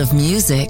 Of music.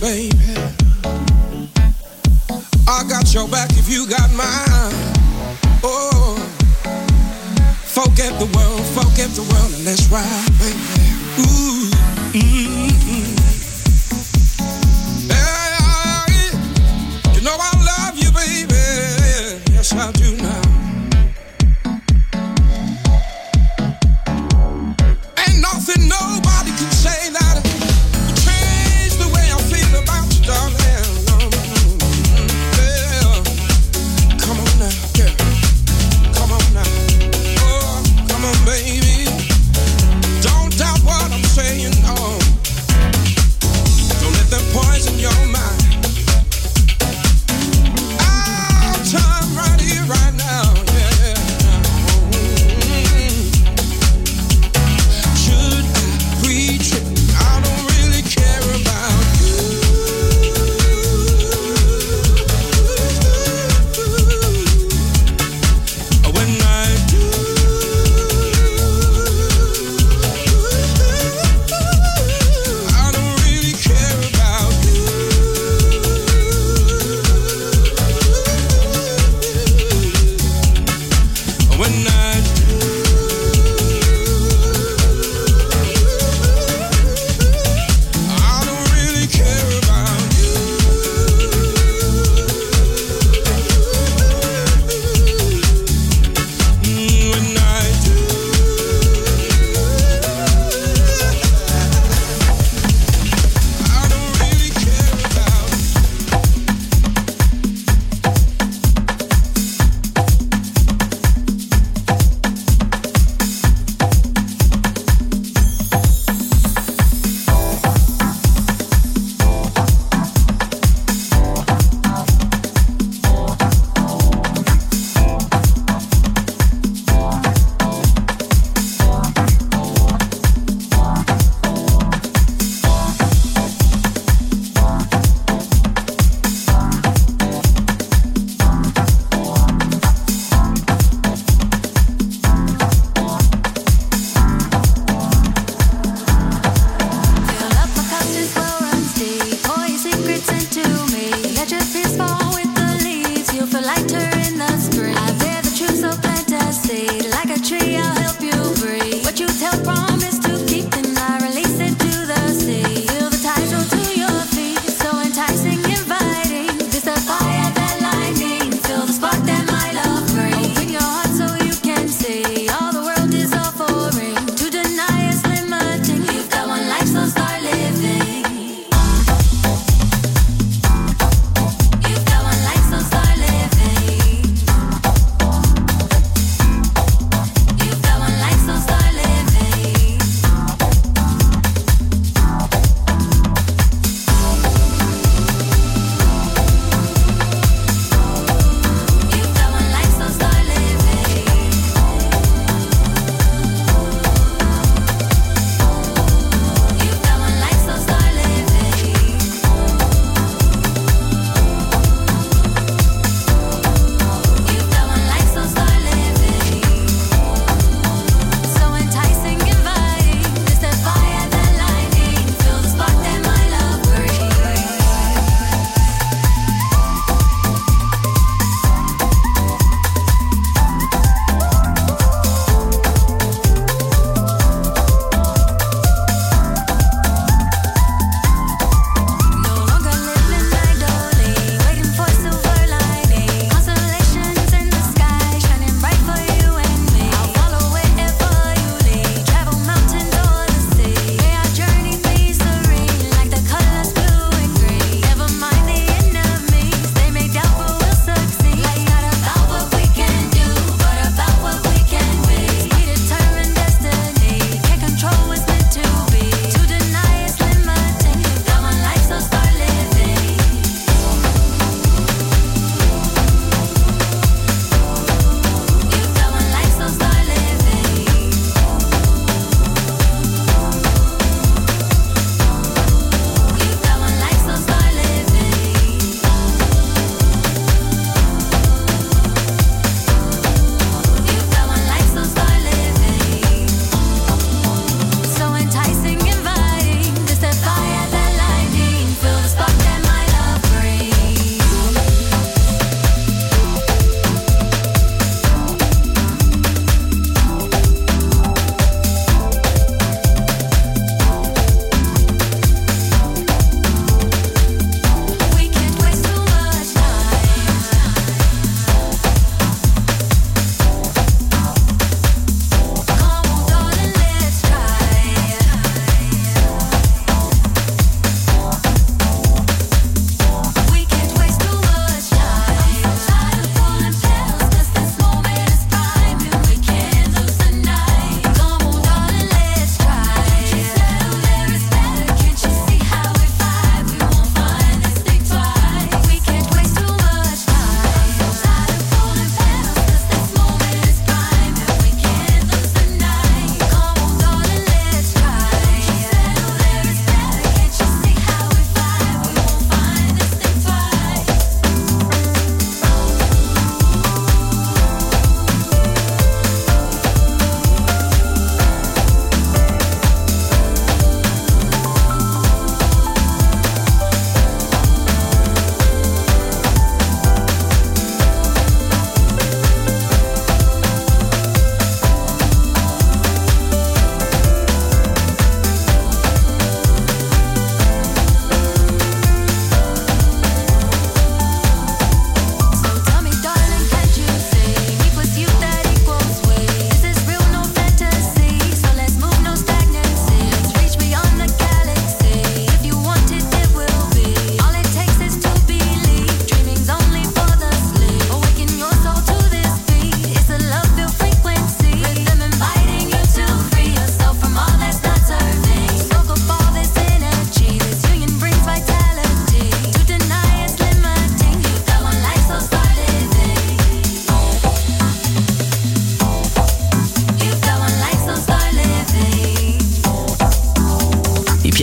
baby. I got your back if you got mine. Oh, forget the world, forget the world, and let's ride, baby. Ooh, mm-hmm.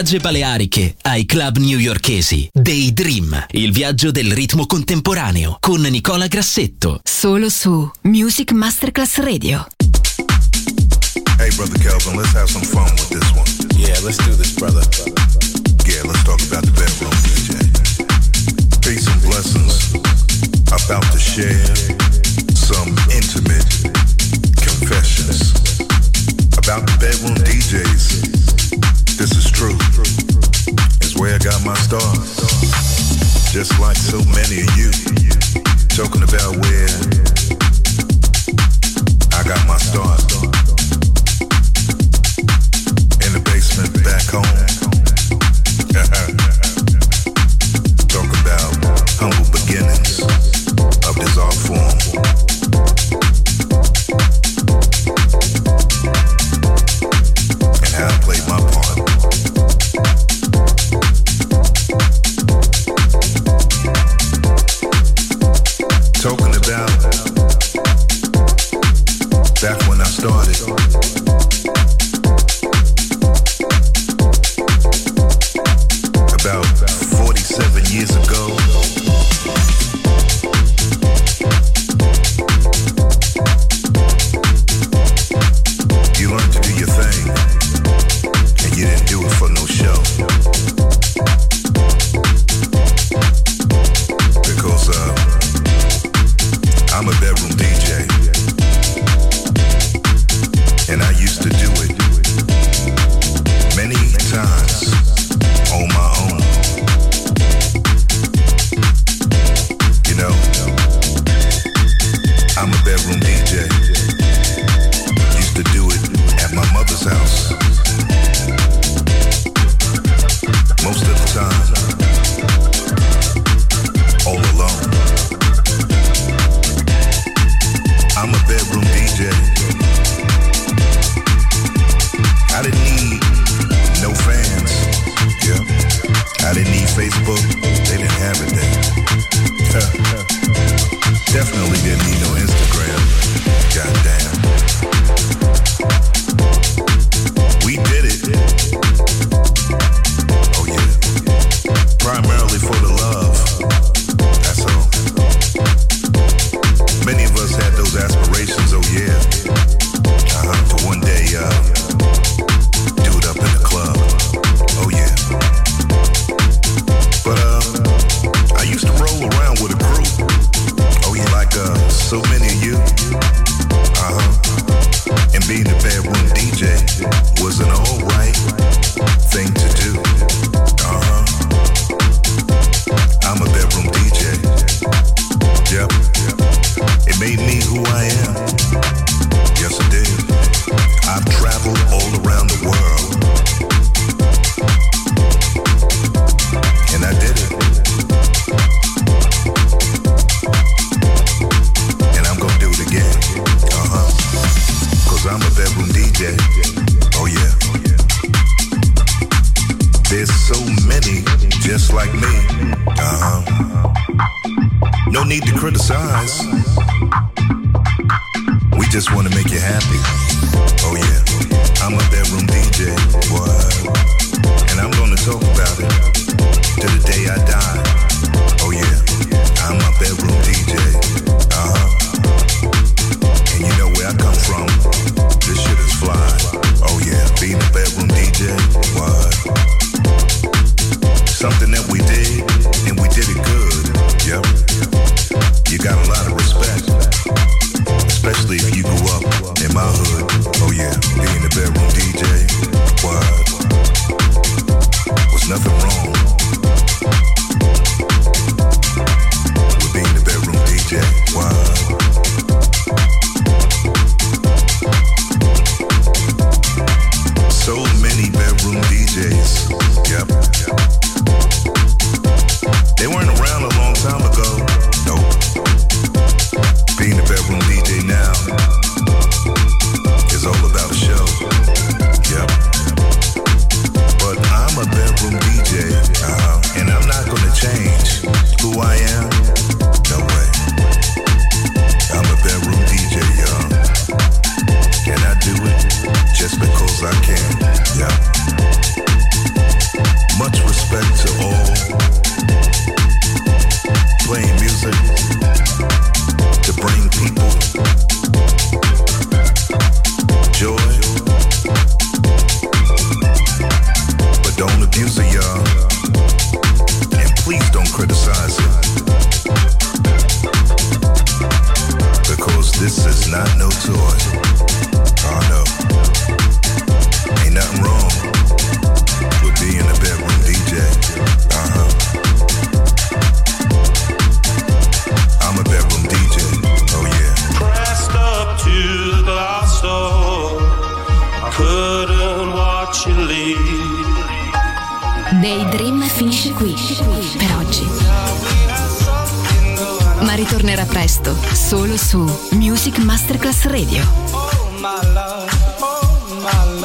Spiagge Baleariche ai club newyorkesi. Daydream, il viaggio del ritmo contemporaneo con Nicola Grassetto. Solo su Music Masterclass Radio. Hey brother Kelvin, let's have some fun with this one. Yeah, let's do this brother. Yeah, let's talk about the bedroom DJ. Peace and blessings. About to share some intimate confessions about the bedroom DJs. this is true, It's where I got my start. Just like so many of you, talking about where